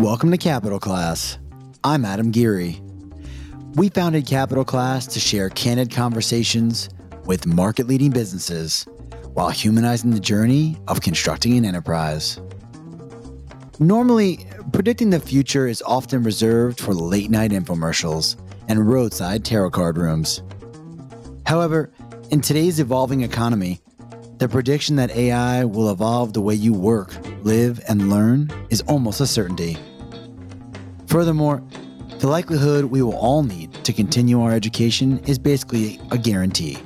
Welcome to Capital Class. I'm Adam Geary. We founded Capital Class to share candid conversations with market leading businesses while humanizing the journey of constructing an enterprise. Normally, predicting the future is often reserved for late night infomercials and roadside tarot card rooms. However, in today's evolving economy, the prediction that AI will evolve the way you work, live, and learn is almost a certainty. Furthermore, the likelihood we will all need to continue our education is basically a guarantee,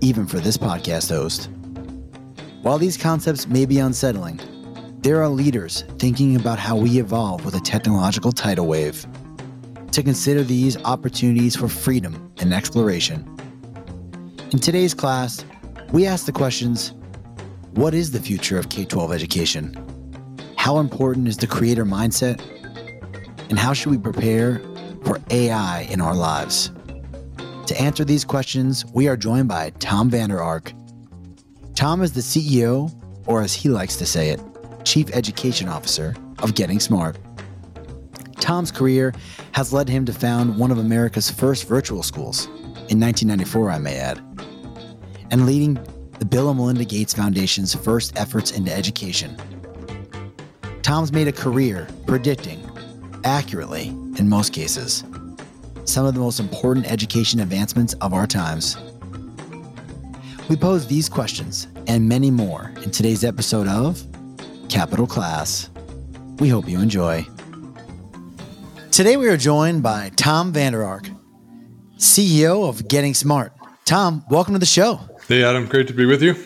even for this podcast host. While these concepts may be unsettling, there are leaders thinking about how we evolve with a technological tidal wave. To consider these opportunities for freedom and exploration. In today's class, we ask the questions What is the future of K 12 education? How important is the creator mindset? And how should we prepare for AI in our lives? To answer these questions, we are joined by Tom Vander Ark. Tom is the CEO, or as he likes to say it, Chief Education Officer of Getting Smart. Tom's career has led him to found one of America's first virtual schools, in 1994, I may add, and leading the Bill and Melinda Gates Foundation's first efforts into education. Tom's made a career predicting, accurately in most cases, some of the most important education advancements of our times. We pose these questions and many more in today's episode of Capital Class. We hope you enjoy. Today we are joined by Tom Vander Ark, CEO of Getting Smart. Tom, welcome to the show. Hey, Adam, great to be with you.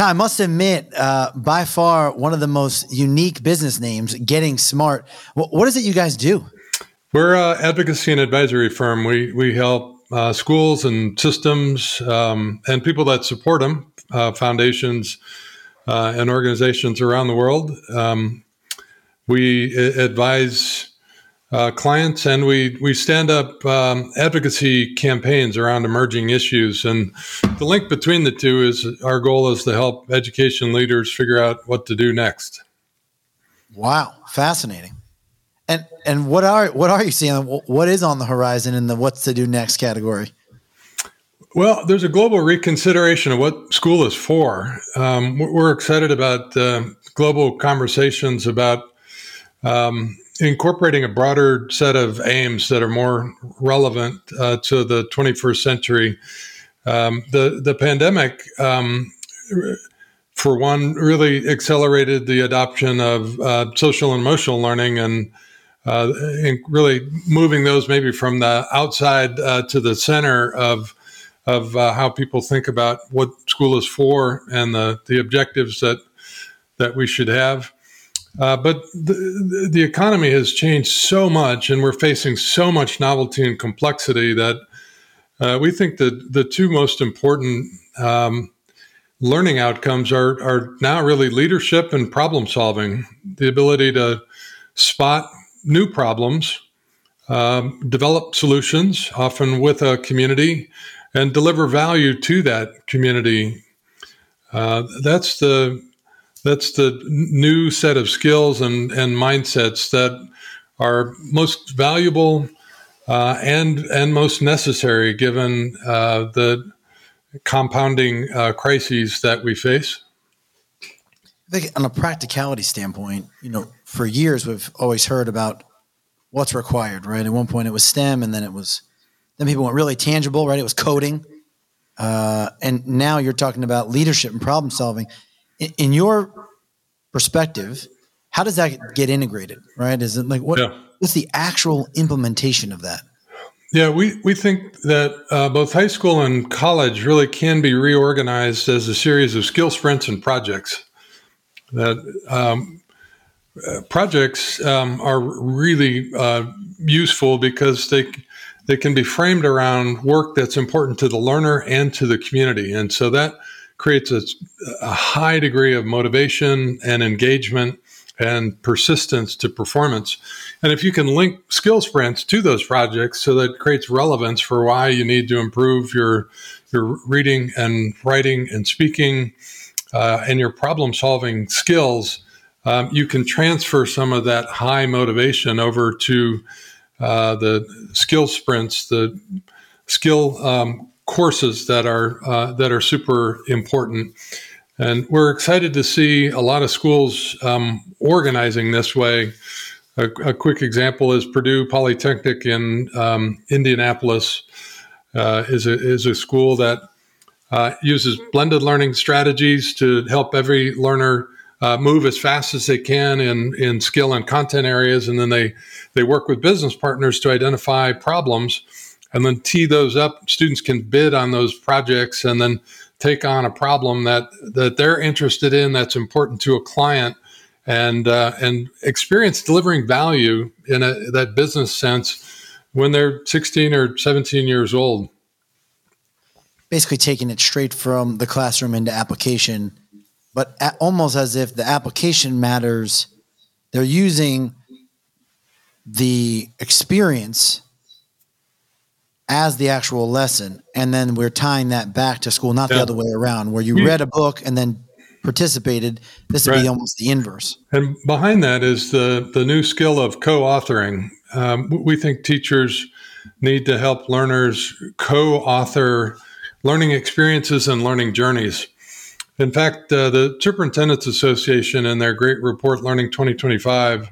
I must admit, uh, by far one of the most unique business names, Getting Smart. what is it you guys do? We're an advocacy and advisory firm. We we help uh, schools and systems um, and people that support them, uh, foundations uh, and organizations around the world. Um, we advise uh, clients and we we stand up um, advocacy campaigns around emerging issues. And the link between the two is our goal is to help education leaders figure out what to do next. Wow. Fascinating. And and what are what are you seeing? What is on the horizon in the what's to do next category? Well, there's a global reconsideration of what school is for. Um, we're excited about uh, global conversations about um, incorporating a broader set of aims that are more relevant uh, to the 21st century. Um, the the pandemic, um, for one, really accelerated the adoption of uh, social and emotional learning and. Uh, really moving those maybe from the outside uh, to the center of of uh, how people think about what school is for and the, the objectives that that we should have. Uh, but the, the economy has changed so much, and we're facing so much novelty and complexity that uh, we think that the two most important um, learning outcomes are, are now really leadership and problem solving, the ability to spot new problems, um, develop solutions, often with a community, and deliver value to that community. Uh, that's the that's the new set of skills and, and mindsets that are most valuable uh, and and most necessary given uh, the compounding uh, crises that we face. I think, on a practicality standpoint, you know, for years we've always heard about what's required, right? At one point it was STEM, and then it was then people went really tangible, right? It was coding, uh, and now you're talking about leadership and problem solving in, in your perspective, how does that get integrated? Right? Is it like what? Yeah. What's the actual implementation of that? Yeah, we, we think that uh, both high school and college really can be reorganized as a series of skill sprints and projects. That um, uh, projects um, are really uh, useful because they they can be framed around work that's important to the learner and to the community, and so that creates a, a high degree of motivation and engagement and persistence to performance. And if you can link skill sprints to those projects so that creates relevance for why you need to improve your your reading and writing and speaking uh, and your problem solving skills, um, you can transfer some of that high motivation over to uh, the skill sprints, the skill um, courses that are uh, that are super important. And we're excited to see a lot of schools um, organizing this way. A, a, quick example is Purdue Polytechnic in um, Indianapolis uh, is a is a school that uh, uses blended learning strategies to help every learner uh, move as fast as they can in, in skill and content areas. And then they, they work with business partners to identify problems and then tee those up. Students can bid on those projects and then take on a problem that, that they're interested in that's important to a client and, uh, and experience delivering value in a, that business sense when they're 16 or 17 years old. Basically, taking it straight from the classroom into application but almost as if the application matters. They're using the experience as the actual lesson, and then we're tying that back to school, not yeah. the other way around, where you yeah. read a book and then participated. This would right. be almost the inverse. And behind that is the the new skill of co-authoring. Um, we think teachers need to help learners co-author learning experiences and learning journeys. In fact, uh, the Superintendents Association in their great report, Learning 2025,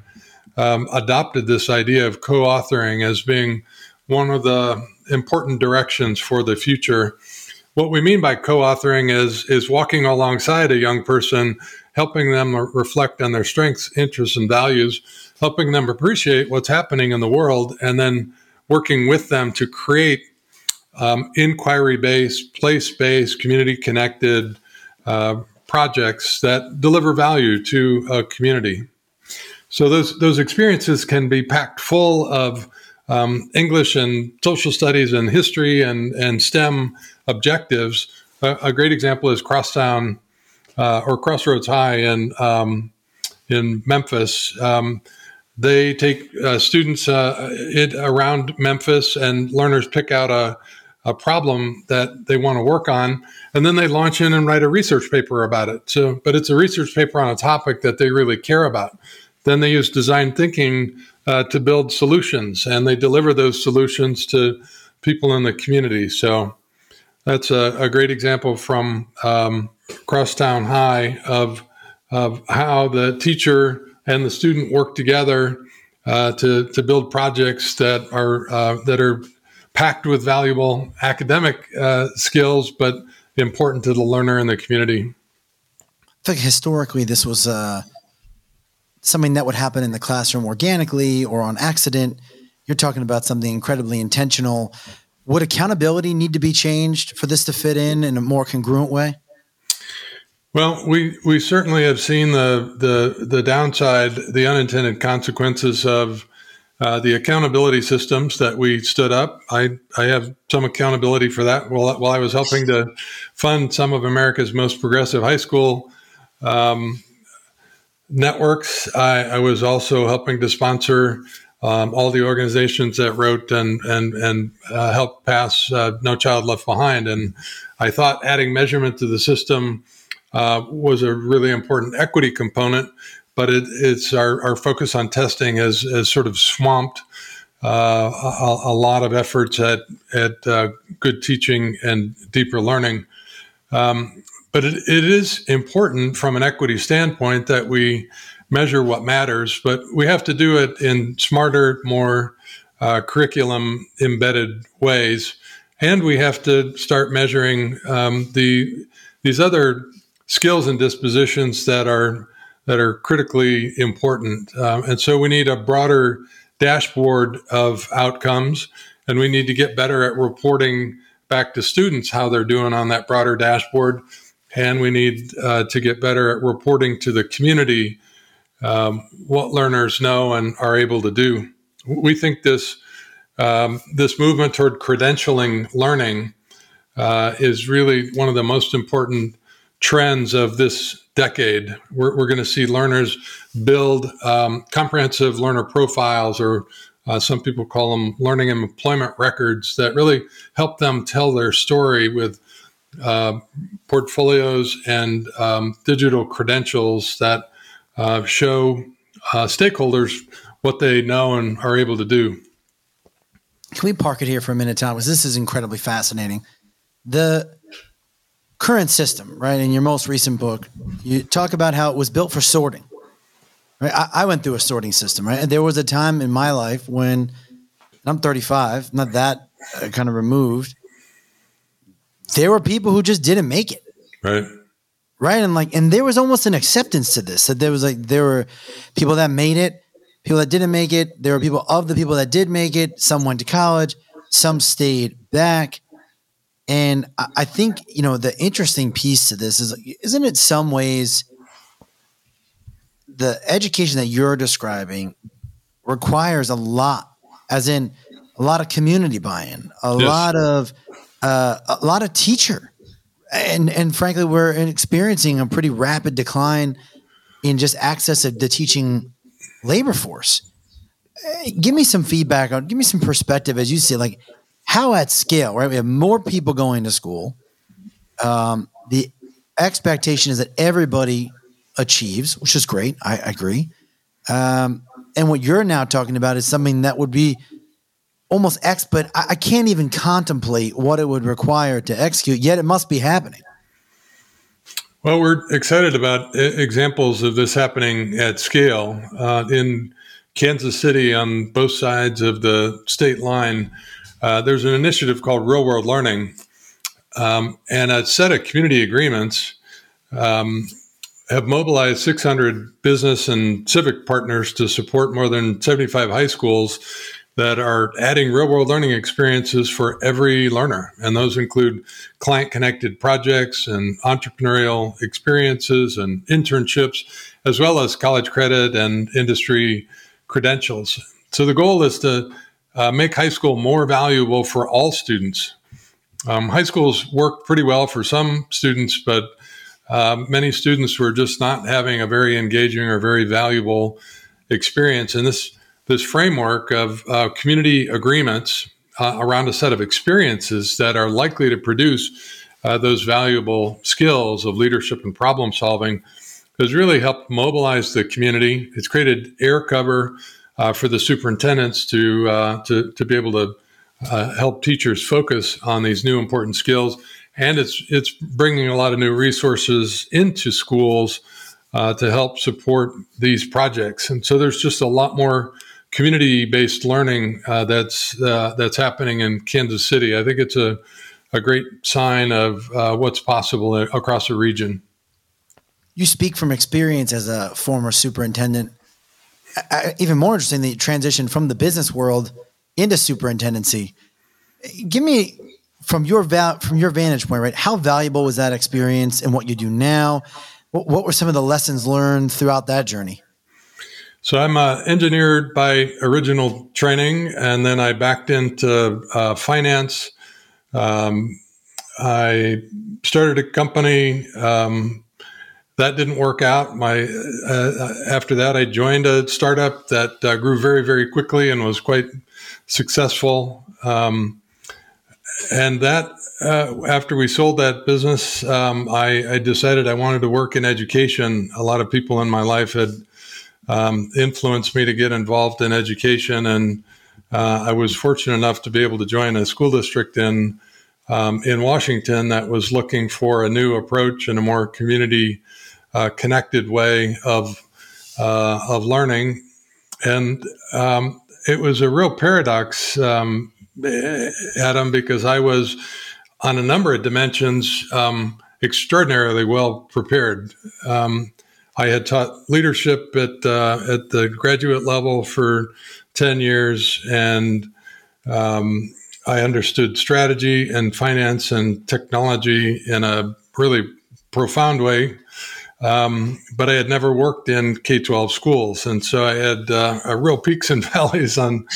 um, adopted this idea of co authoring as being one of the important directions for the future. What we mean by co authoring is, is walking alongside a young person, helping them reflect on their strengths, interests, and values, helping them appreciate what's happening in the world, and then working with them to create um, inquiry based, place based, community connected, uh, projects that deliver value to a community. So those those experiences can be packed full of um, English and social studies and history and and STEM objectives. A, great example is Crosstown uh, or Crossroads High in um, in Memphis. Um, they take uh, students uh, it, around Memphis and learners pick out a a problem that they want to work on, and then they launch in and write a research paper about it. So, but it's a research paper on a topic that they really care about. Then they use design thinking uh, to build solutions, and they deliver those solutions to people in the community. So, that's a, a great example from um, Crosstown High of of how the teacher and the student work together uh, to to build projects that are uh, that are packed with valuable academic uh, skills, but important to the learner and the community. I think historically this was uh, something that would happen in the classroom organically or on accident. You're talking about something incredibly intentional. Would accountability need to be changed for this to fit in in a more congruent way? Well, we, we certainly have seen the, the the downside, the unintended consequences of uh, the accountability systems that we stood up, I, I have some accountability for that. While, while I was helping to fund some of America's most progressive high school um, networks, I, I, was also helping to sponsor um, all the organizations that wrote and and and uh, helped pass uh, No Child Left Behind. And I thought adding measurement to the system uh, was a really important equity component but it, it's our, our focus on testing has, has sort of swamped uh, a, a, lot of efforts at, at uh, good teaching and deeper learning. Um, but it, it is important from an equity standpoint that we measure what matters, but we have to do it in smarter, more uh, curriculum embedded ways. And we have to start measuring um, the these other skills and dispositions that are that are critically important. Um, and so we need a broader dashboard of outcomes, and we need to get better at reporting back to students how they're doing on that broader dashboard. And we need uh, to get better at reporting to the community um, what learners know and are able to do. We think this um, this movement toward credentialing learning uh, is really one of the most important trends of this decade. We're, we're going to see learners build um, comprehensive learner profiles, or uh, some people call them learning and employment records, that really help them tell their story with uh, portfolios and um, digital credentials that uh, show uh, stakeholders what they know and are able to do. Can we park it here for a minute, Tom? Because this is incredibly fascinating. The current system, right? In your most recent book, you talk about how it was built for sorting. Right? I, I went through a sorting system, right? And there was a time in my life when I'm 35, not that uh, kind of removed. There were people who just didn't make it. Right. Right. And like, and there was almost an acceptance to this that there was like, there were people that made it, people that didn't make it. There were people of the people that did make it. Some went to college, some stayed back. And I, I think, you know, the interesting piece to this is, isn't it some ways the education that you're describing requires a lot, as in a lot of community buy-in, a yes. lot of uh, a lot of teacher, and and frankly, we're experiencing a pretty rapid decline in just access of the teaching labor force. Give me some feedback on, give me some perspective as you see, like how at scale, right? We have more people going to school. Um, the expectation is that everybody achieves, which is great. I, I agree. Um, and what you're now talking about is something that would be almost but I, I can't even contemplate what it would require to execute. Yet it must be happening. Well, we're excited about examples of this happening at scale uh, in Kansas City on both sides of the state line. Uh, there's an initiative called Real World Learning, um, and a set of community agreements um, have mobilized 600 business and civic partners to support more than 75 high schools that are adding real world learning experiences for every learner. And those include client connected projects and entrepreneurial experiences and internships, as well as college credit and industry credentials. So the goal is to uh, make high school more valuable for all students. Um, high schools work pretty well for some students, but uh, many students were just not having a very engaging or very valuable experience. And this this framework of uh, community agreements uh, around a set of experiences that are likely to produce uh, those valuable skills of leadership and problem solving has really helped mobilize the community. It's created air cover uh, for the superintendents to, uh, to, to be able to uh, help teachers focus on these new important skills and it's it's bringing a lot of new resources into schools to help support these projects. And so there's just a lot more community-based learning uh, that's uh, that's happening in Kansas City. I think it's a a great sign of uh, what's possible across the region. You speak from experience as a former superintendent. I, even more interesting, the transition from the business world into superintendency. Give me from your from your vantage point, right? How valuable was that experience and what you do now? What, what were some of the lessons learned throughout that journey? So I'm uh, engineered by original training, and then I backed into uh, finance. Um, I started a company um, that didn't work out. My uh, after that, I joined a startup that uh, grew very, very quickly and was quite successful. Um, and that uh, after we sold that business, um, I, I, decided I wanted to work in education. A lot of people in my life had um, influenced me to get involved in education, and uh, I was fortunate enough to be able to join a school district in um, in Washington that was looking for a new approach and a more community uh, connected way of uh, of learning, and um, it was a real paradox um, Adam, because I was on a number of dimensions um, extraordinarily well prepared. Um, I had taught leadership at uh, at the graduate level for ten years, and um, I understood strategy and finance and technology in a really profound way. Um, but I had never worked in K 12 schools. And so I had uh, a real peaks and valleys on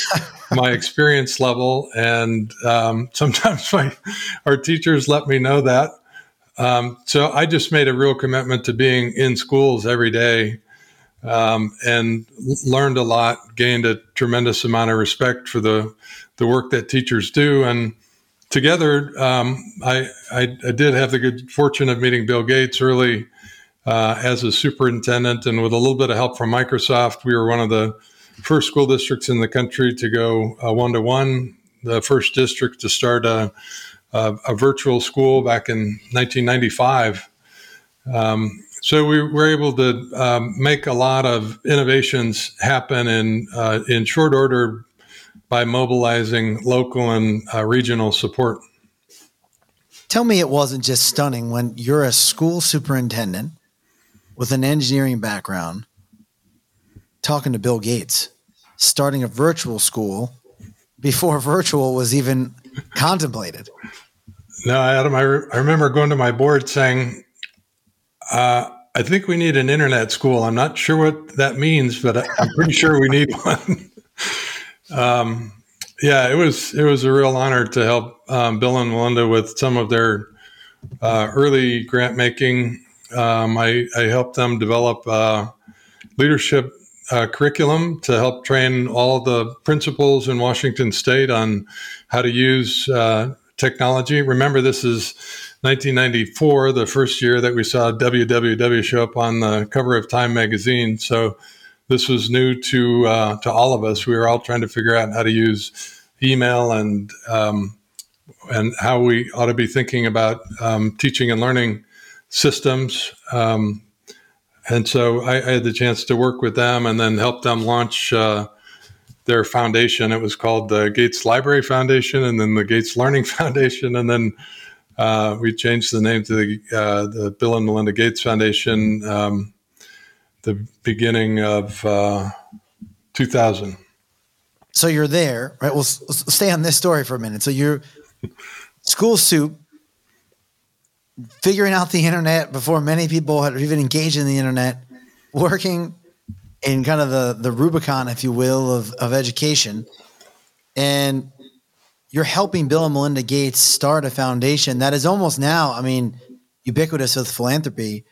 my experience level, and um, sometimes my our teachers let me know that. Um, so I just made a real commitment to being in schools every day, um, and learned a lot. Gained a tremendous amount of respect for the the work that teachers do, and together, um, I, I, I did have the good fortune of meeting Bill Gates early uh, as a superintendent, and with a little bit of help from Microsoft, we were one of the first school districts in the country to go one to one. The first district to start a, a, a virtual school back in 1995. Um, so we were able to um, make a lot of innovations happen in uh, in short order by mobilizing local and uh, regional support. Tell me, it wasn't just stunning when you're a school superintendent with an engineering background talking to Bill Gates, starting a virtual school before virtual was even contemplated. No, Adam, I, re- I remember going to my board saying, uh, I think we need an internet school. I'm not sure what that means, but I'm pretty sure we need one. um, yeah, it was it was a real honor to help um, Bill and Melinda with some of their uh, early grant making. Um, I, I, helped them develop uh, leadership uh, curriculum to help train all the principals in Washington State on how to use uh, technology. Remember, this is 1994, the first year that we saw www show up on the cover of Time magazine. So this was new to uh, to all of us. We were all trying to figure out how to use email and um, and how we ought to be thinking about um, teaching and learning systems. Um, and so I, I, had the chance to work with them and then help them launch uh, their foundation. It was called the Gates Library Foundation, and then the Gates Learning Foundation, and then uh, we changed the name to the, uh, the Bill and Melinda Gates Foundation um, the beginning of uh, 2000. So you're there, right? We'll, stay on this story for a minute. So you're school soup, figuring out the internet before many people had even engaged in the internet, working in kind of the the Rubicon, if you will, of of education, and you're helping Bill and Melinda Gates start a foundation that is almost now, I mean, ubiquitous with philanthropy.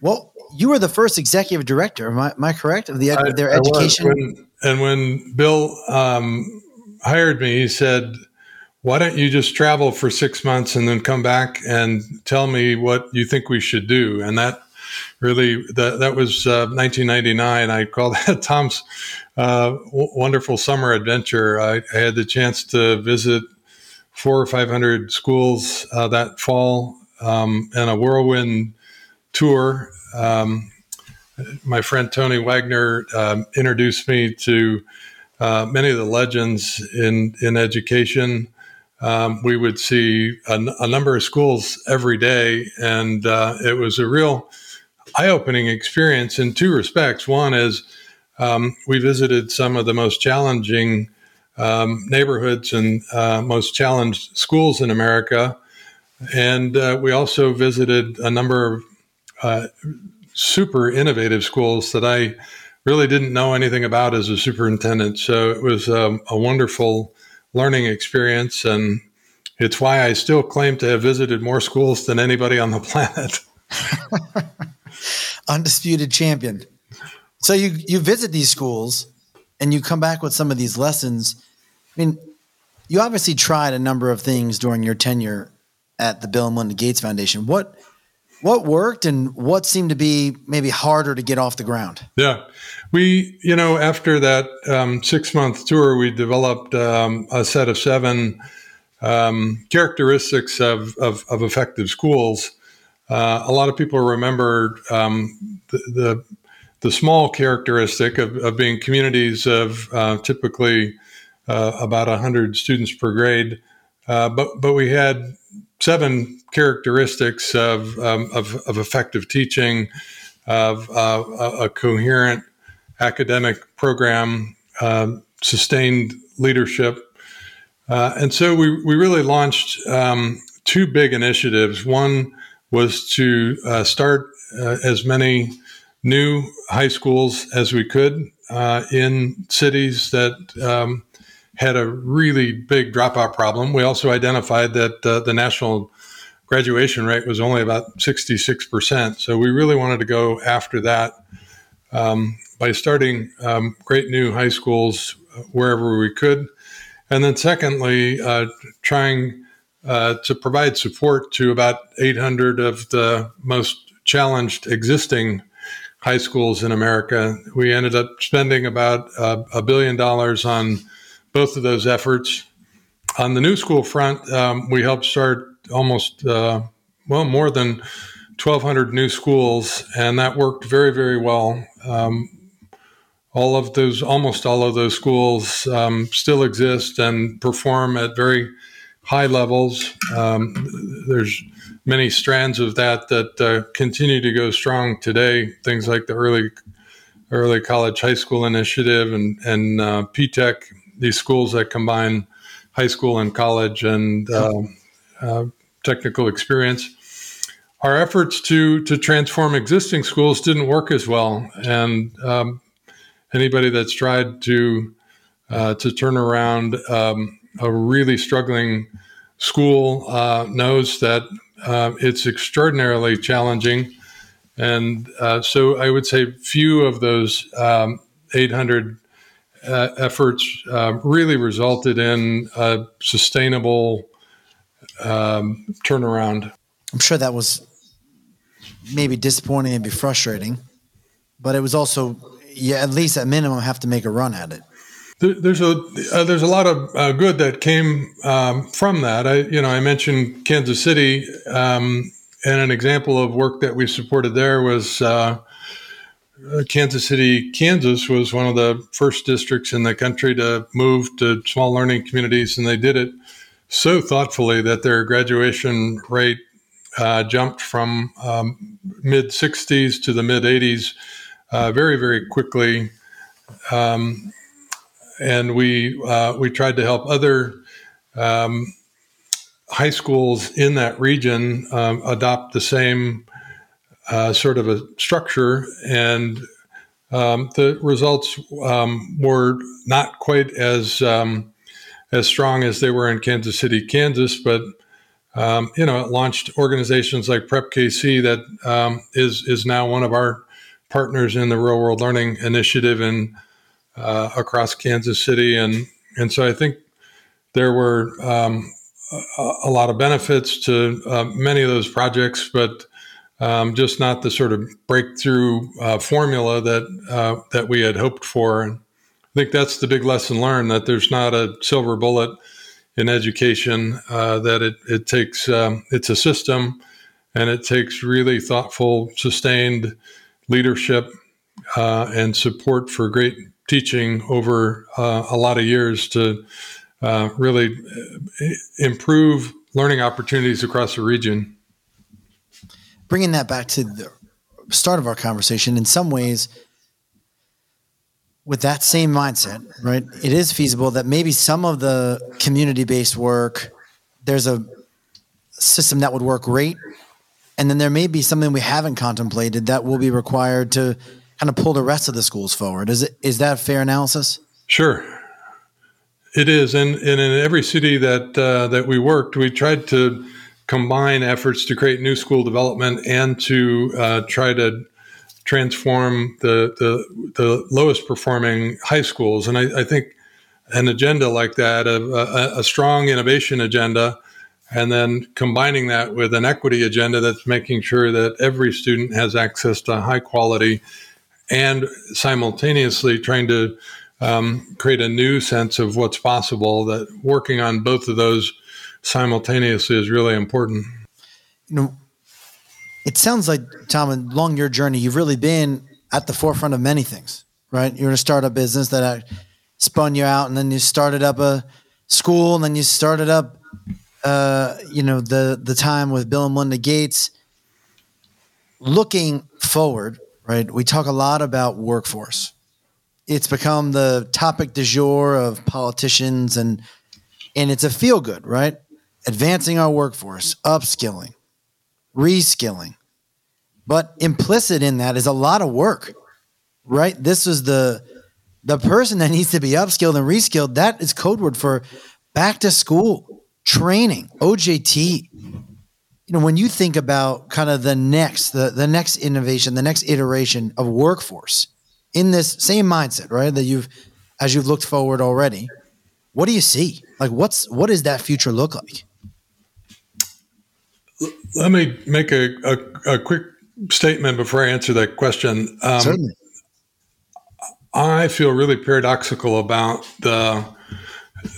Well, you were the first executive director. Am I, am I correct of the their I education? When, and when Bill um, hired me, he said, "Why don't you just travel for six months and then come back and tell me what you think we should do?" And that really that that was uh, 1999. I call that Tom's uh, w- wonderful summer adventure. I, I, had the chance to visit four or five hundred schools uh, that fall um, and a whirlwind tour. Um, my friend Tony Wagner um, introduced me to uh, many of the legends in in education. Um, we would see a, a, number of schools every day, and uh, it was a real eye opening experience in two respects. One is um, we visited some of the most challenging um, neighborhoods and uh, most challenged schools in America. And uh, we also visited a number of uh, super innovative schools that I really didn't know anything about as a superintendent. So it was um, a wonderful learning experience. And it's why I still claim to have visited more schools than anybody on the planet. undisputed champion. So you you visit these schools and you come back with some of these lessons. I mean, you obviously tried a number of things during your tenure at the Bill and Melinda Gates Foundation. What what worked and what seemed to be maybe harder to get off the ground? Yeah, we you know after that um, six month tour, we developed um, a set of seven um, characteristics of, of, of effective schools uh, a lot of people remember um, the, the, the small characteristic of, of being communities of uh, typically uh, about 100 students per grade. Uh, but, but we had seven characteristics of, um, of, of, effective teaching, of uh, a, coherent academic program, um, sustained leadership. Uh, and so we, we really launched um, two big initiatives. One was to uh, start uh, as many new high schools as we could uh, in cities that um, had a really big dropout problem. We also identified that uh, the national graduation rate was only about 66%. So we really wanted to go after that um, by starting um, great new high schools wherever we could. And then, secondly, uh, trying uh, to provide support to about 800 of the most challenged existing high schools in America. We ended up spending about uh, a billion dollars on both of those efforts. On the new school front, um, we helped start almost, uh, well, more than 1,200 new schools, and that worked very, very well. Um, all of those, almost all of those schools um, still exist and perform at very high levels. Um, there's many strands of that that uh, continue to go strong today. Things like the early early college high school initiative and and uh, PTech, these schools that combine high school and college and uh, uh, technical experience. Our efforts to to transform existing schools didn't work as well, and um, anybody that's tried to uh, to turn around um, a really struggling school uh, knows that uh, it's extraordinarily challenging. And uh, so I would say few of those um, 800 uh, efforts uh, really resulted in a sustainable um, turnaround. I'm sure that was maybe disappointing and be frustrating, but it was also, yeah, at least at minimum, have to make a run at it there's a uh, there's a lot of uh, good that came um, from that. I you know I mentioned Kansas City, um, and an example of work that we supported there was uh, uh, Kansas City, Kansas was one of the first districts in the country to move to small learning communities, and they did it so thoughtfully that their graduation rate uh, jumped from um, mid 60s to the mid 80s uh, very very quickly. Um, and we uh, we tried to help other um, high schools in that region um, adopt the same uh, sort of a structure, and um, the results um, were not quite as um, as strong as they were in Kansas City, Kansas, but um, you know, it launched organizations like Prep KC that is is now one of our partners in the Real World Learning Initiative, and uh, across Kansas City, and and so I think there were um, a, a, lot of benefits to uh, many of those projects, but um, just not the sort of breakthrough uh, formula that uh, that we had hoped for. And I think that's the big lesson learned that there's not a silver bullet in education. Uh, that it it takes um, it's a system, and it takes really thoughtful, sustained leadership uh, and support for great teaching over uh, a lot of years to uh, really uh, improve learning opportunities across the region. Bringing that back to the start of our conversation, in some ways, with that same mindset, right? It is feasible that maybe some of the community based work, there's a system that would work great. And then there may be something we haven't contemplated that will be required to kind of pull the rest of the schools forward. Is it is that a fair analysis? Sure, it is, and, and in every city that uh, that we worked, we tried to combine efforts to create new school development and to uh, try to transform the, the the lowest performing high schools. And I, I think an agenda like that, a, a, a strong innovation agenda, and then combining that with an equity agenda that's making sure that every student has access to high quality and simultaneously trying to um, create a new sense of what's possible. That working on both of those simultaneously is really important. You know, it sounds like Tom, along your journey, you've really been at the forefront of many things. Right? You're in a startup business that spun you out, and then you started up a school, and then you started up, uh, you know, the the time with Bill and Melinda Gates. Looking forward, right? We talk a lot about workforce. It's become the topic du jour of politicians and and it's a feel good, right? Advancing our workforce, upskilling, reskilling. But implicit in that is a lot of work. Right? This is the the person that needs to be upskilled and reskilled. That is code word for back to school, training, OJT, know when you think about kind of the next the, the next innovation the next iteration of workforce in this same mindset right that you've as you've looked forward already what do you see like what's what does that future look like let me make a, a, a quick statement before I answer that question. Um, Certainly. I feel really paradoxical about the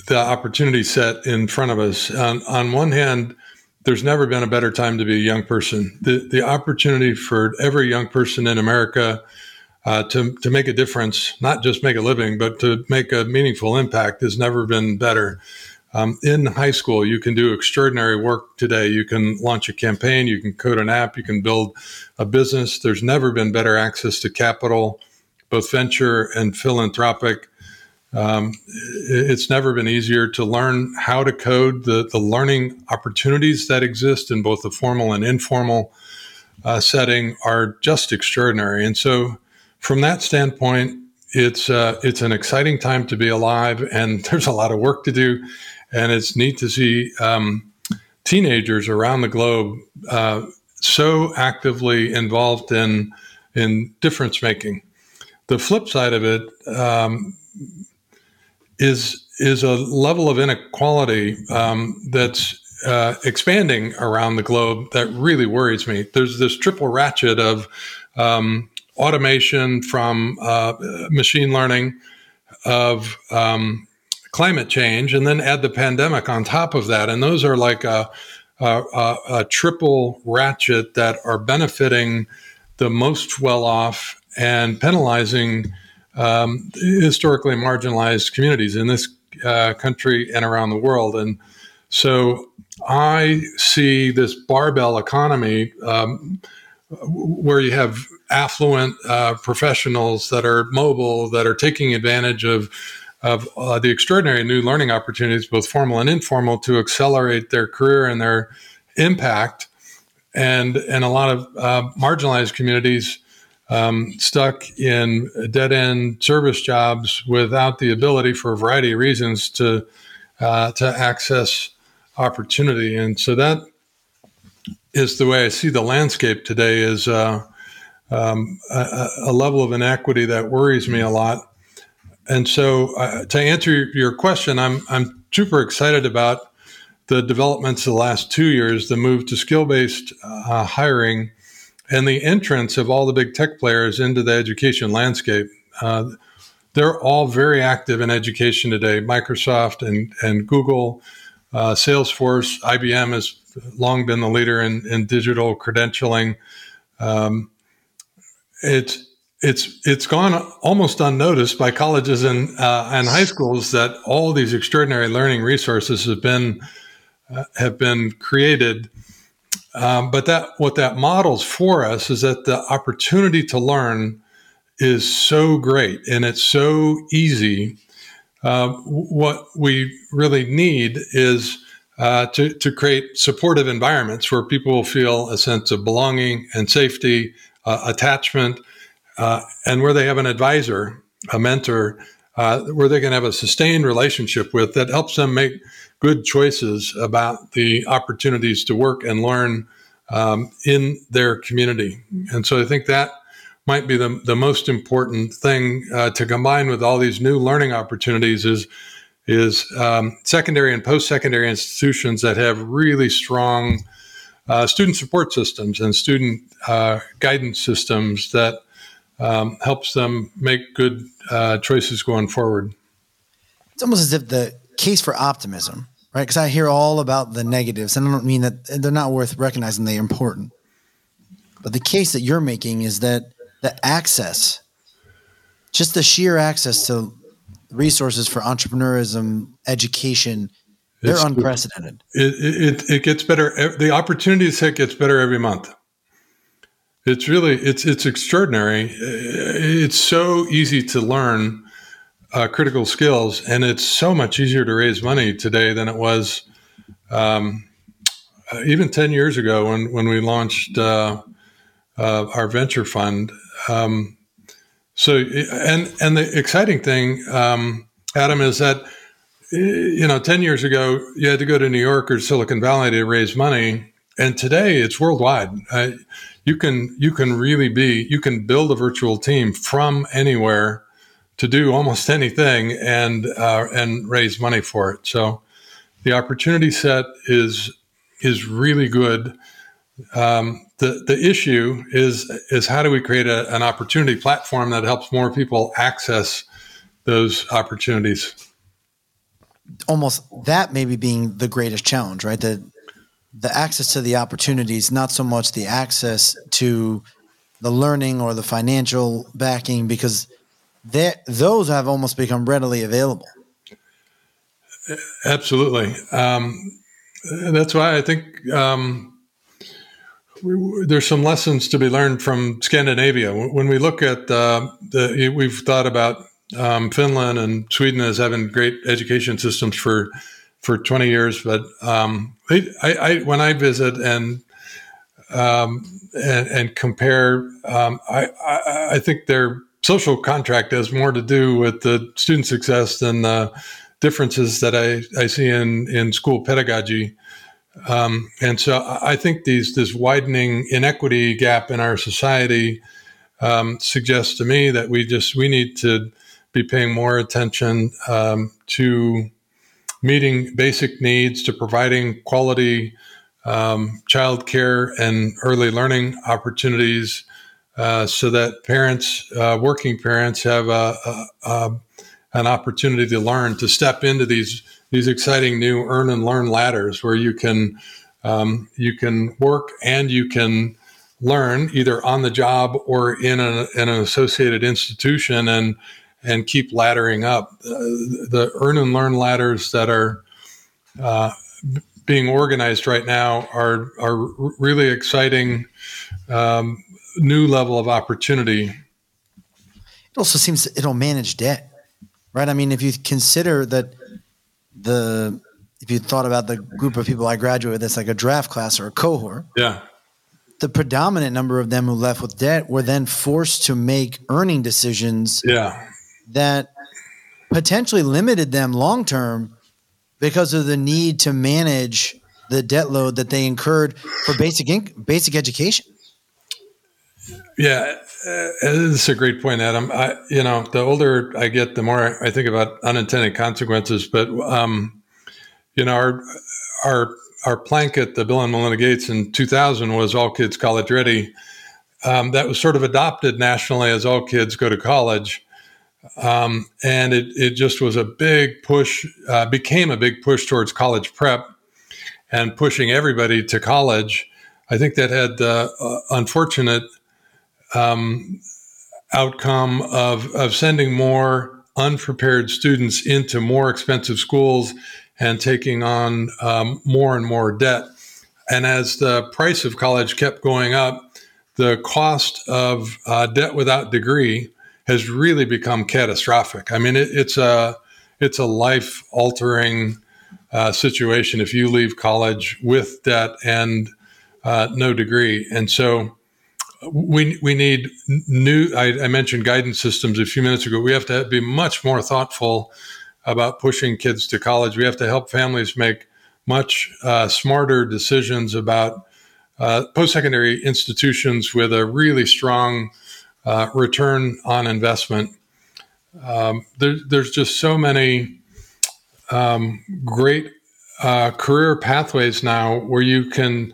the opportunity set in front of us. On, on one hand, there's never been a better time to be a young person. The the opportunity for every young person in America uh, to to make a difference, not just make a living, but to make a meaningful impact, has never been better. Um, in high school, you can do extraordinary work today. You can launch a campaign, you can code an app, you can build a business. There's never been better access to capital, both venture and philanthropic. Um, it's never been easier to learn how to code. The, the learning opportunities that exist in both the formal and informal uh, setting are just extraordinary. And so, from that standpoint, it's uh, it's an exciting time to be alive, and there's a lot of work to do and it's neat to see um, teenagers around the globe uh, so actively involved in in difference making. The flip side of it um, is is a level of inequality um, that's uh, expanding around the globe that really worries me. There's this triple ratchet of um, automation from uh, machine learning, of um, climate change, and then add the pandemic on top of that. And those are like a, a, a, a triple ratchet that are benefiting the most well off and penalizing um, historically marginalized communities in this uh, country and around the world. And so I see this barbell economy um, where you have affluent uh, professionals that are mobile, that are taking advantage of of uh, the extraordinary new learning opportunities, both formal and informal, to accelerate their career and their impact. And, and a lot of uh, marginalized communities um, stuck in dead end service jobs without the ability, for a variety of reasons, to, uh, to access opportunity. And so that is the way I see the landscape today is uh, um, a, a, level of inequity that worries me a lot and so, uh, to answer your question, I'm I'm super excited about the developments of the last two years, the move to skill based uh, hiring, and the entrance of all the big tech players into the education landscape. Uh, they're all very active in education today. Microsoft and and Google, uh, Salesforce, IBM has long been the leader in, in digital credentialing. Um, it's it's it's gone almost unnoticed by colleges and uh, and high schools that all these extraordinary learning resources have been uh, have been created. Um, but that what that models for us is that the opportunity to learn is so great and it's so easy. Uh, what we really need is uh, to, to create supportive environments where people feel a sense of belonging and safety, uh, attachment, uh, and where they have an advisor, a mentor, uh, where they can have a sustained relationship with that helps them make good choices about the opportunities to work and learn um, in their community. And so I think that might be the, the most important thing uh, to combine with all these new learning opportunities is is um, secondary and post-secondary institutions that have really strong uh, student support systems and student uh, guidance systems that um, helps them make good uh, choices going forward. It's almost as if the case for optimism, right? Because I hear all about the negatives, and I don't mean that they're not worth recognizing; they're important. But the case that you're making is that the access, just the sheer access to resources for entrepreneurism, education, they're it's, unprecedented. It, it, it gets better. The opportunity set gets better every month. It's really it's it's extraordinary. It's so easy to learn uh, critical skills, and it's so much easier to raise money today than it was um, uh, even ten years ago when when we launched uh, uh, our venture fund. Um, so and and the exciting thing, um, Adam, is that you know ten years ago you had to go to New York or Silicon Valley to raise money, and today it's worldwide you can you can really be you can build a virtual team from anywhere to do almost anything and uh, and raise money for it. So the opportunity set is is really good. Um, the the issue is is how do we create a, an opportunity platform that helps more people access those opportunities? Almost that maybe being the greatest challenge, right? The the access to the opportunities, not so much the access to the learning or the financial backing, because those have almost become readily available. Absolutely. Um, that's why I think um, we, there's some lessons to be learned from Scandinavia. When we look at uh, the, we've thought about um, Finland and Sweden as having great education systems for for 20 years, but um, I, I, when I visit and um, and, and, compare, um, I, I, think their social contract has more to do with the student success than the differences that I, I see in, in school pedagogy. Um, and so I think these this widening inequity gap in our society um, suggests to me that we just we need to be paying more attention um, to meeting basic needs, to providing quality um, child care and early learning opportunities, uh, so that parents, uh, working parents, have a, a, a, an opportunity to learn to step into these these exciting new earn and learn ladders where you can um, you can work and you can learn either on the job or in, a, in an associated institution and and keep laddering up. Uh, the earn and learn ladders that are uh, being organized right now are are really exciting um, new level of opportunity. It also seems it'll manage debt, right? I mean, if you consider that the if you thought about the group of people I graduated with, that's like a draft class or a cohort. Yeah. The predominant number of them who left with debt were then forced to make earning decisions. Yeah. That potentially limited them long term because of the need to manage the debt load that they incurred for basic inc- basic education. Yeah, uh, this is a great point, Adam. I, you know, the older I get, the more I think about unintended consequences. But um, you know, our our our plank at the Bill and Melinda Gates in 2000 was all kids college ready. Um, that was sort of adopted nationally as all kids go to college. Um, and it, it just was a big push, uh, became a big push towards college prep and pushing everybody to college. I think that had the uh, unfortunate um, outcome of, of sending more unprepared students into more expensive schools and taking on um, more and more debt. And as the price of college kept going up, the cost of uh, debt without degree has really become catastrophic. I mean, it, it's a it's a life altering uh, situation if you leave college with debt and uh, no degree. And so we we need new. I, I, mentioned guidance systems a few minutes ago. We have to be much more thoughtful about pushing kids to college. We have to help families make much uh, smarter decisions about uh, post secondary institutions with a really strong uh, return on investment. Um, there, there's just so many um, great uh, career pathways now where you can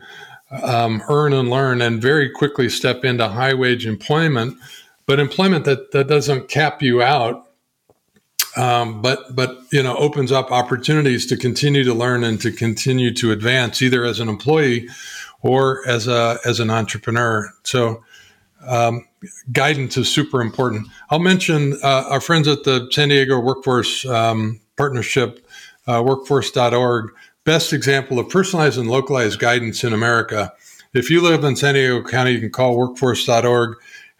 um, earn and learn and very quickly step into high wage employment, but employment that, that doesn't cap you out. Um, but but you know opens up opportunities to continue to learn and to continue to advance either as an employee or as a as an entrepreneur. So um, guidance is super important. I'll mention uh, our friends at the San Diego Workforce um, Partnership, uh, workforce.org, best example of personalized and localized guidance in America. If you live in San Diego County, you can call workforce.org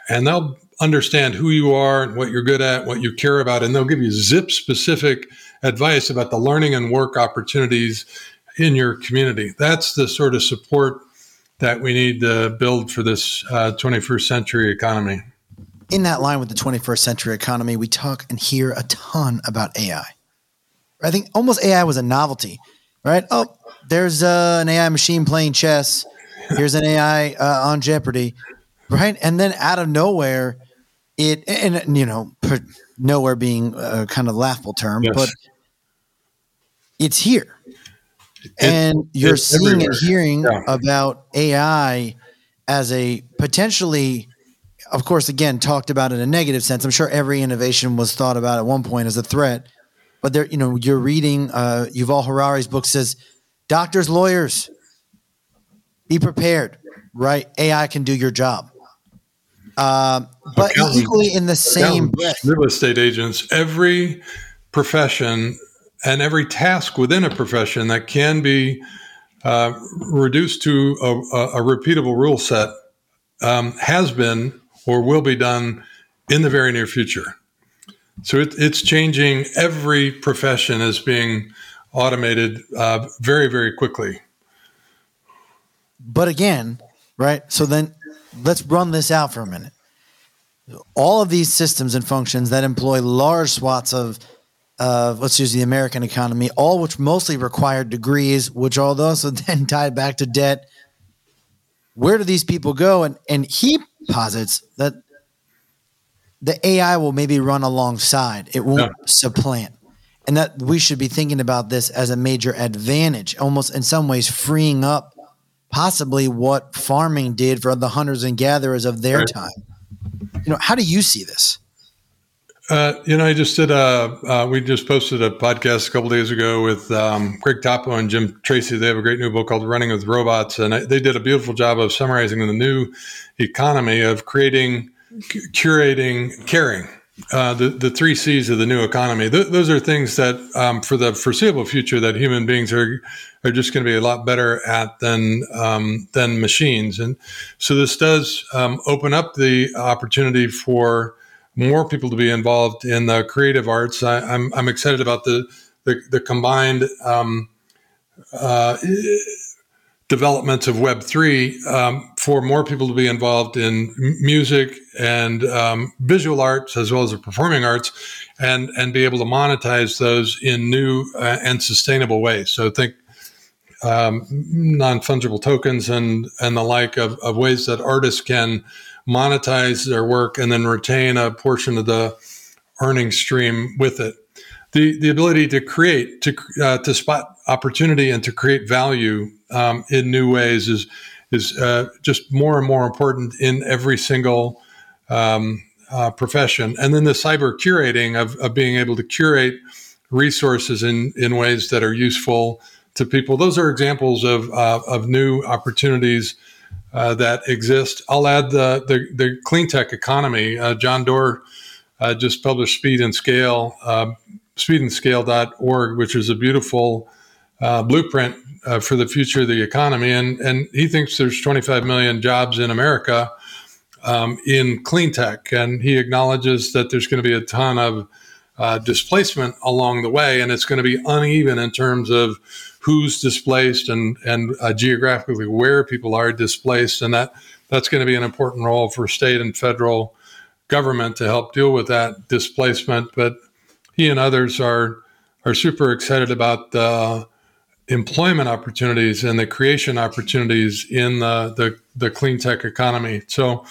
and they'll understand who you are and what you're good at, what you care about, and they'll give you zip specific advice about the learning and work opportunities in your community. That's the sort of support that we need to build for this uh, 21st century economy. In that line with the 21st century economy, we talk and hear a ton about AI. I think almost AI was a novelty, right? Oh, there's uh, an AI machine playing chess. Here's an AI uh, on Jeopardy, right? And then out of nowhere, it and you know, nowhere being a kind of laughable term, yes. but it's here and you're seeing everywhere. and hearing yeah. about AI as a potentially, of course, again talked about in a negative sense. I'm sure every innovation was thought about at one point as a threat, but there, you know, you're reading uh, Yuval Harari's book says, doctors, lawyers, be prepared. Right, AI can do your job. Uh, but equally in the same breath, real estate agents, every profession and every task within a profession that can be uh, reduced to a, a, repeatable rule set um, has been or will be done in the very near future. So it, it's changing. Every profession is being automated uh, very, very quickly. But again, right? So then let's run this out for a minute. All of these systems and functions that employ large swaths of let's use the American economy, all which mostly required degrees, which all those also then tied back to debt. Where do these people go? And and he posits that the AI will maybe run alongside; it won't no. supplant, and that we should be thinking about this as a major advantage, almost in some ways freeing up possibly what farming did for the hunters and gatherers of their right. time. You know, how do you see this? Uh, you know, I just did a. Uh, we just posted a podcast a couple days ago with um, Greg Toppo and Jim Tracy. They have a great new book called "Running with Robots," and they did a beautiful job of summarizing the new economy of creating, curating, caring. Uh, the the three C's of the new economy. Th- those are things that, um, for the foreseeable future, that human beings are are just going to be a lot better at than um, than machines. And so this does um, open up the opportunity for more people to be involved in the creative arts. I, am I'm, I'm excited about the the, the combined um, uh, developments of Web three um, for more people to be involved in music and um, visual arts as well as the performing arts, and and be able to monetize those in new uh, and sustainable ways. So think. Um, non fungible tokens and and the like of, of ways that artists can monetize their work and then retain a portion of the earning stream with it. The, the ability to create, to, uh, to spot opportunity and to create value um, in new ways is, is uh, just more and more important in every single um, uh, profession. And then the cyber curating of, of being able to curate resources in, in ways that are useful to people. Those are examples of, uh, of new opportunities uh, that exist. I'll add the the, the clean tech economy. Uh, John Doerr uh, just published Speed and Scale, speedandscale.org, which is a beautiful uh, blueprint uh, for the future of the economy. And and he thinks there's 25 million jobs in America um, in clean tech, and he acknowledges that there's going to be a ton of uh, displacement along the way, and it's going to be uneven in terms of who's displaced and and uh, geographically where people are displaced, and that that's going to be an important role for state and federal government to help deal with that displacement. But he and others are are super excited about the employment opportunities and the creation opportunities in the, the, the clean tech economy. So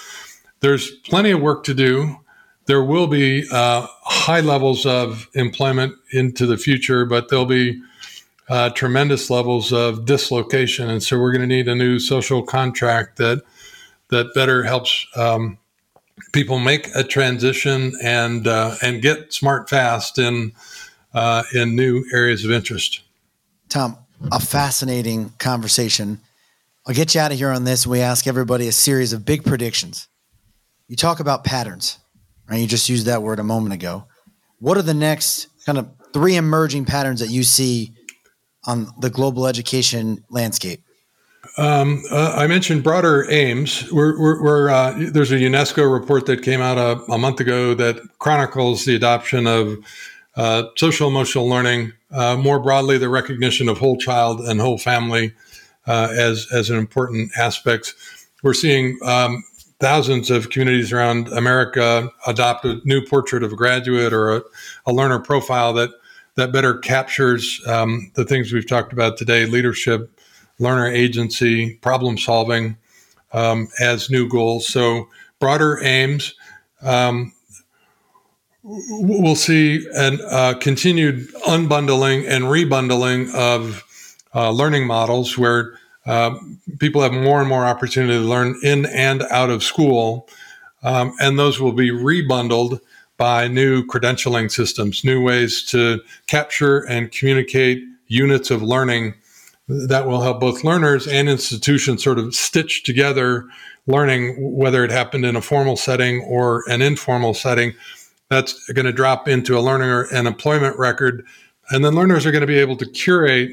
there's plenty of work to do. There will be uh, high levels of employment into the future, but there'll be uh, tremendous levels of dislocation, and so we're going to need a new social contract that that better helps um, people make a transition and uh, and get smart fast in uh, in new areas of interest. Tom, a fascinating conversation. I'll get you out of here on this. We ask everybody a series of big predictions. You talk about patterns, right? You just used that word a moment ago. What are the next kind of three emerging patterns that you see on the global education landscape? Um, uh, I mentioned broader aims. We're, we're, we're uh, there's a UNESCO report that came out a, a, month ago that chronicles the adoption of uh, social emotional learning, uh, more broadly, the recognition of whole child and whole family uh, as, as an important aspect. We're seeing um, thousands of communities around America adopt a new portrait of a graduate or a, a learner profile that that better captures um, the things we've talked about today leadership, learner agency, problem solving um, as new goals. So, broader aims. Um, we'll see a uh, continued unbundling and rebundling of uh, learning models where uh, people have more and more opportunity to learn in and out of school, um, and those will be rebundled by new credentialing systems, new ways to capture and communicate units of learning that will help both learners and institutions sort of stitch together learning, whether it happened in a formal setting or an informal setting. That's going to drop into a learner and employment record. And then learners are going to be able to curate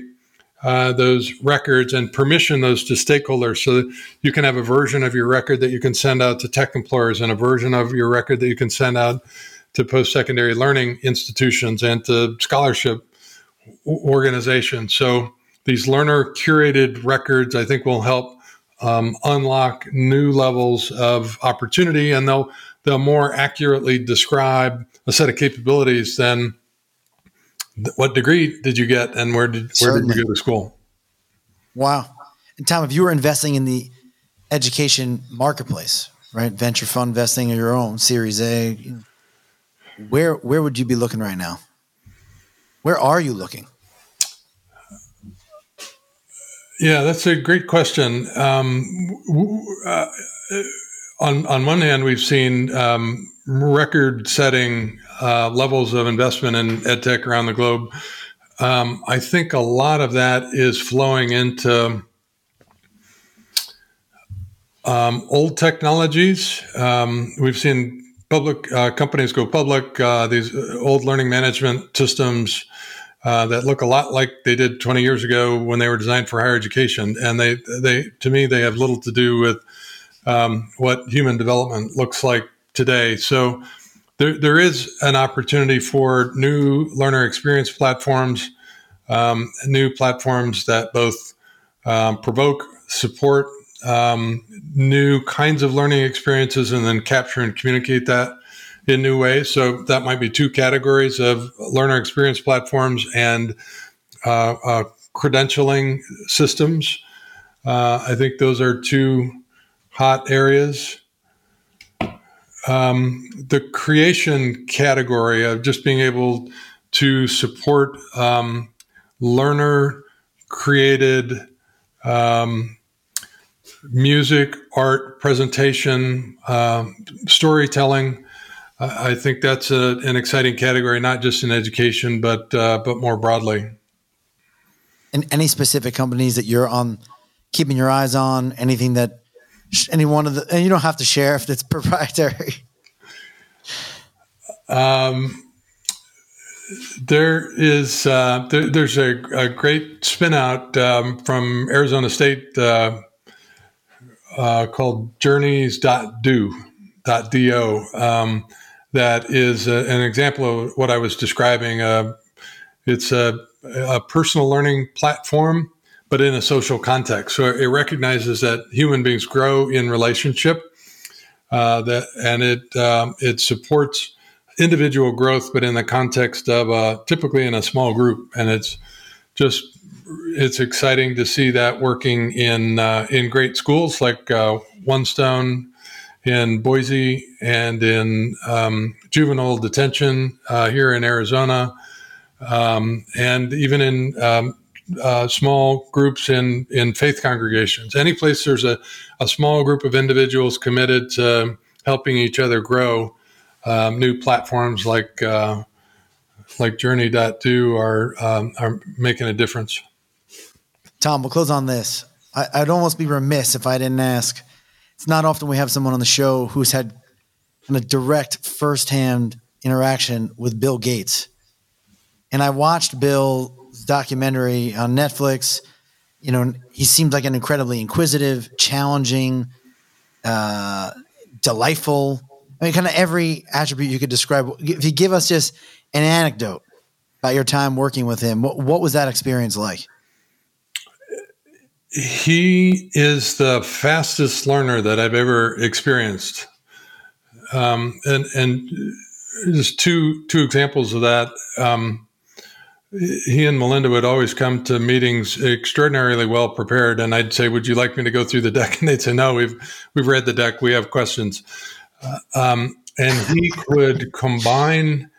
uh, those records and permission those to stakeholders so you can have a version of your record that you can send out to tech employers and a version of your record that you can send out to post secondary learning institutions and to scholarship organizations. So these learner curated records, I think, will help um, unlock new levels of opportunity, and they'll they'll more accurately describe a set of capabilities than what degree did you get and where did where did you go to school? Wow. And Tom, if you were investing in the education marketplace, right, venture fund investing or your own Series A, where where would you be looking right now? Where are you looking? Yeah, that's a great question. Um, uh, on on one hand, we've seen um, record-setting uh, levels of investment in edtech around the globe. Um, I think a lot of that is flowing into um, old technologies. Um, we've seen public uh, companies go public. Uh, these old learning management systems uh, that look a lot like they did 20 years ago when they were designed for higher education. And they, they to me, they have little to do with um, what human development looks like today. So there, there is an opportunity for new learner experience platforms, um, new platforms that both um, provoke, support um, new kinds of learning experiences, and then capture and communicate that in new ways. So that might be two categories of learner experience platforms and uh, uh, credentialing systems. Uh, I think those are two hot areas. Um, the creation category of just being able to support um, learner created um, music, art, presentation, uh, storytelling I think that's a, an exciting category, not just in education, but uh, but more broadly. And any specific companies that you're on, keeping your eyes on? Anything that any one of the, and you don't have to share if it's proprietary. Um, there is uh, there, there's a, a, great spin out um, from Arizona State uh, uh, called Journeys.do. .do. Um, that is a, an example of what I was describing. Uh, it's a, a, personal learning platform, but in a social context. So it recognizes that human beings grow in relationship, uh, that and it um, it supports individual growth, but in the context of uh, typically in a small group. And it's just it's exciting to see that working in uh, in great schools like uh, One Stone in Boise and in um, juvenile detention uh, here in Arizona, um, and even in um, uh, small groups in, in faith congregations. Any place there's a, a small group of individuals committed to helping each other grow, um, new platforms like uh, like Journey.do are um, are making a difference. Tom, we'll close on this. I, I'd almost be remiss if I didn't ask it's not often we have someone on the show who's had a direct firsthand interaction with Bill Gates. And I watched Bill's documentary on Netflix. You know, he seems like an incredibly inquisitive, challenging, uh, delightful. I mean, kind of every attribute you could describe. If you give us just an anecdote about your time working with him, what, what was that experience like? he is the fastest learner that I've ever experienced. Um, and and just two two examples of that. Um, he and Melinda would always come to meetings extraordinarily well prepared, and I'd say, "Would you like me to go through the deck?" And they'd say, "No, we've we've read the deck. We have questions." Uh, um, and he could combine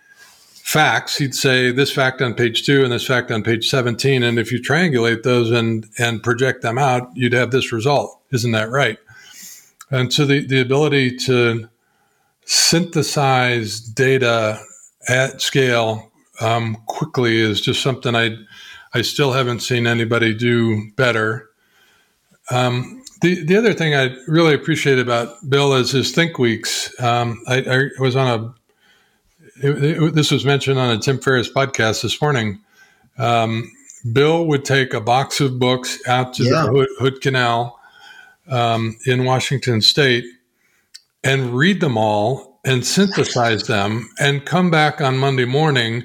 facts, he'd say this fact on page two and this fact on page 17. And if you triangulate those and, and project them out, you'd have this result. Isn't that right? And so the, the ability to synthesize data at scale um, quickly is just something I, I still haven't seen anybody do better. Um, the, the other thing I really appreciate about Bill is his Think Weeks. Um, I, I, was on a, it, it, this was mentioned on a Tim Ferriss podcast this morning. Um, Bill would take a box of books out to yeah. the Hood, Hood Canal um, in Washington State and read them all and synthesize them and come back on Monday morning,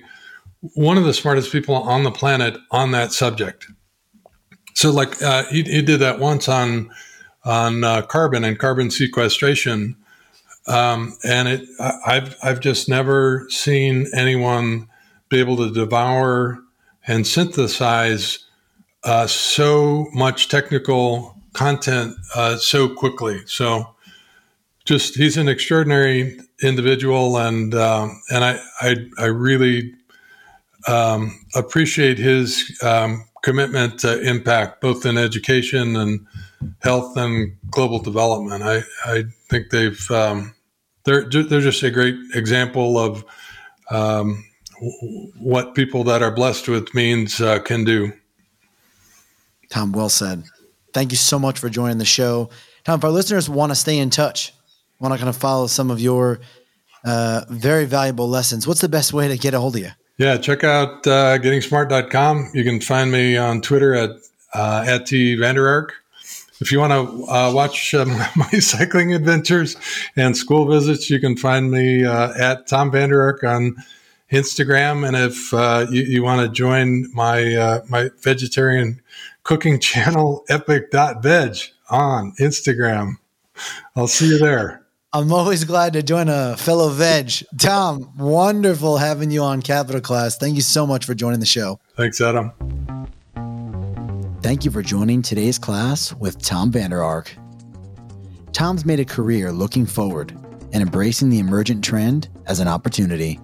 one of the smartest people on the planet on that subject. So, like uh, he, he did that once on on uh, carbon and carbon sequestration, um, and it I've I've just never seen anyone be able to devour and synthesize uh, so much technical content uh, so quickly. So, just he's an extraordinary individual, and um, and I I, I really um, appreciate his um, commitment to impact, both in education and health and global development. I I think they've um, they're they're just a great example of um, what people that are blessed with means uh, can do. Tom, well said. Thank you so much for joining the show. Tom, if our listeners want to stay in touch, want to kind of follow some of your uh, very valuable lessons, what's the best way to get a hold of you? Yeah, check out uh, gettingsmart.com. You can find me on Twitter at uh, at T Vander If you want to uh, watch uh, my cycling adventures and school visits, you can find me uh, at Tom Vander on Instagram. And if uh, you, you want to join my uh, my vegetarian cooking channel, epic.veg on Instagram, I'll see you there. I'm always glad to join a fellow veg. Tom, wonderful having you on Capital Class. Thank you so much for joining the show. Thanks, Adam. Thank you for joining today's class with Tom Vander Ark. Tom's made a career looking forward and embracing the emergent trend as an opportunity.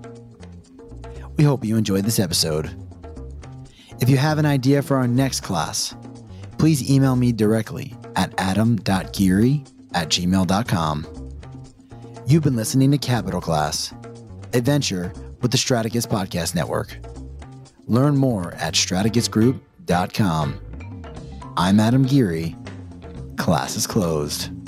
We hope you enjoyed this episode. If you have an idea for our next class, please email me directly at adam.geary at gmail.com. You've been listening to Capital Class, adventure with the Strategist Podcast Network. Learn more at strategistgroup.com. I'm Adam Geary. Class is closed.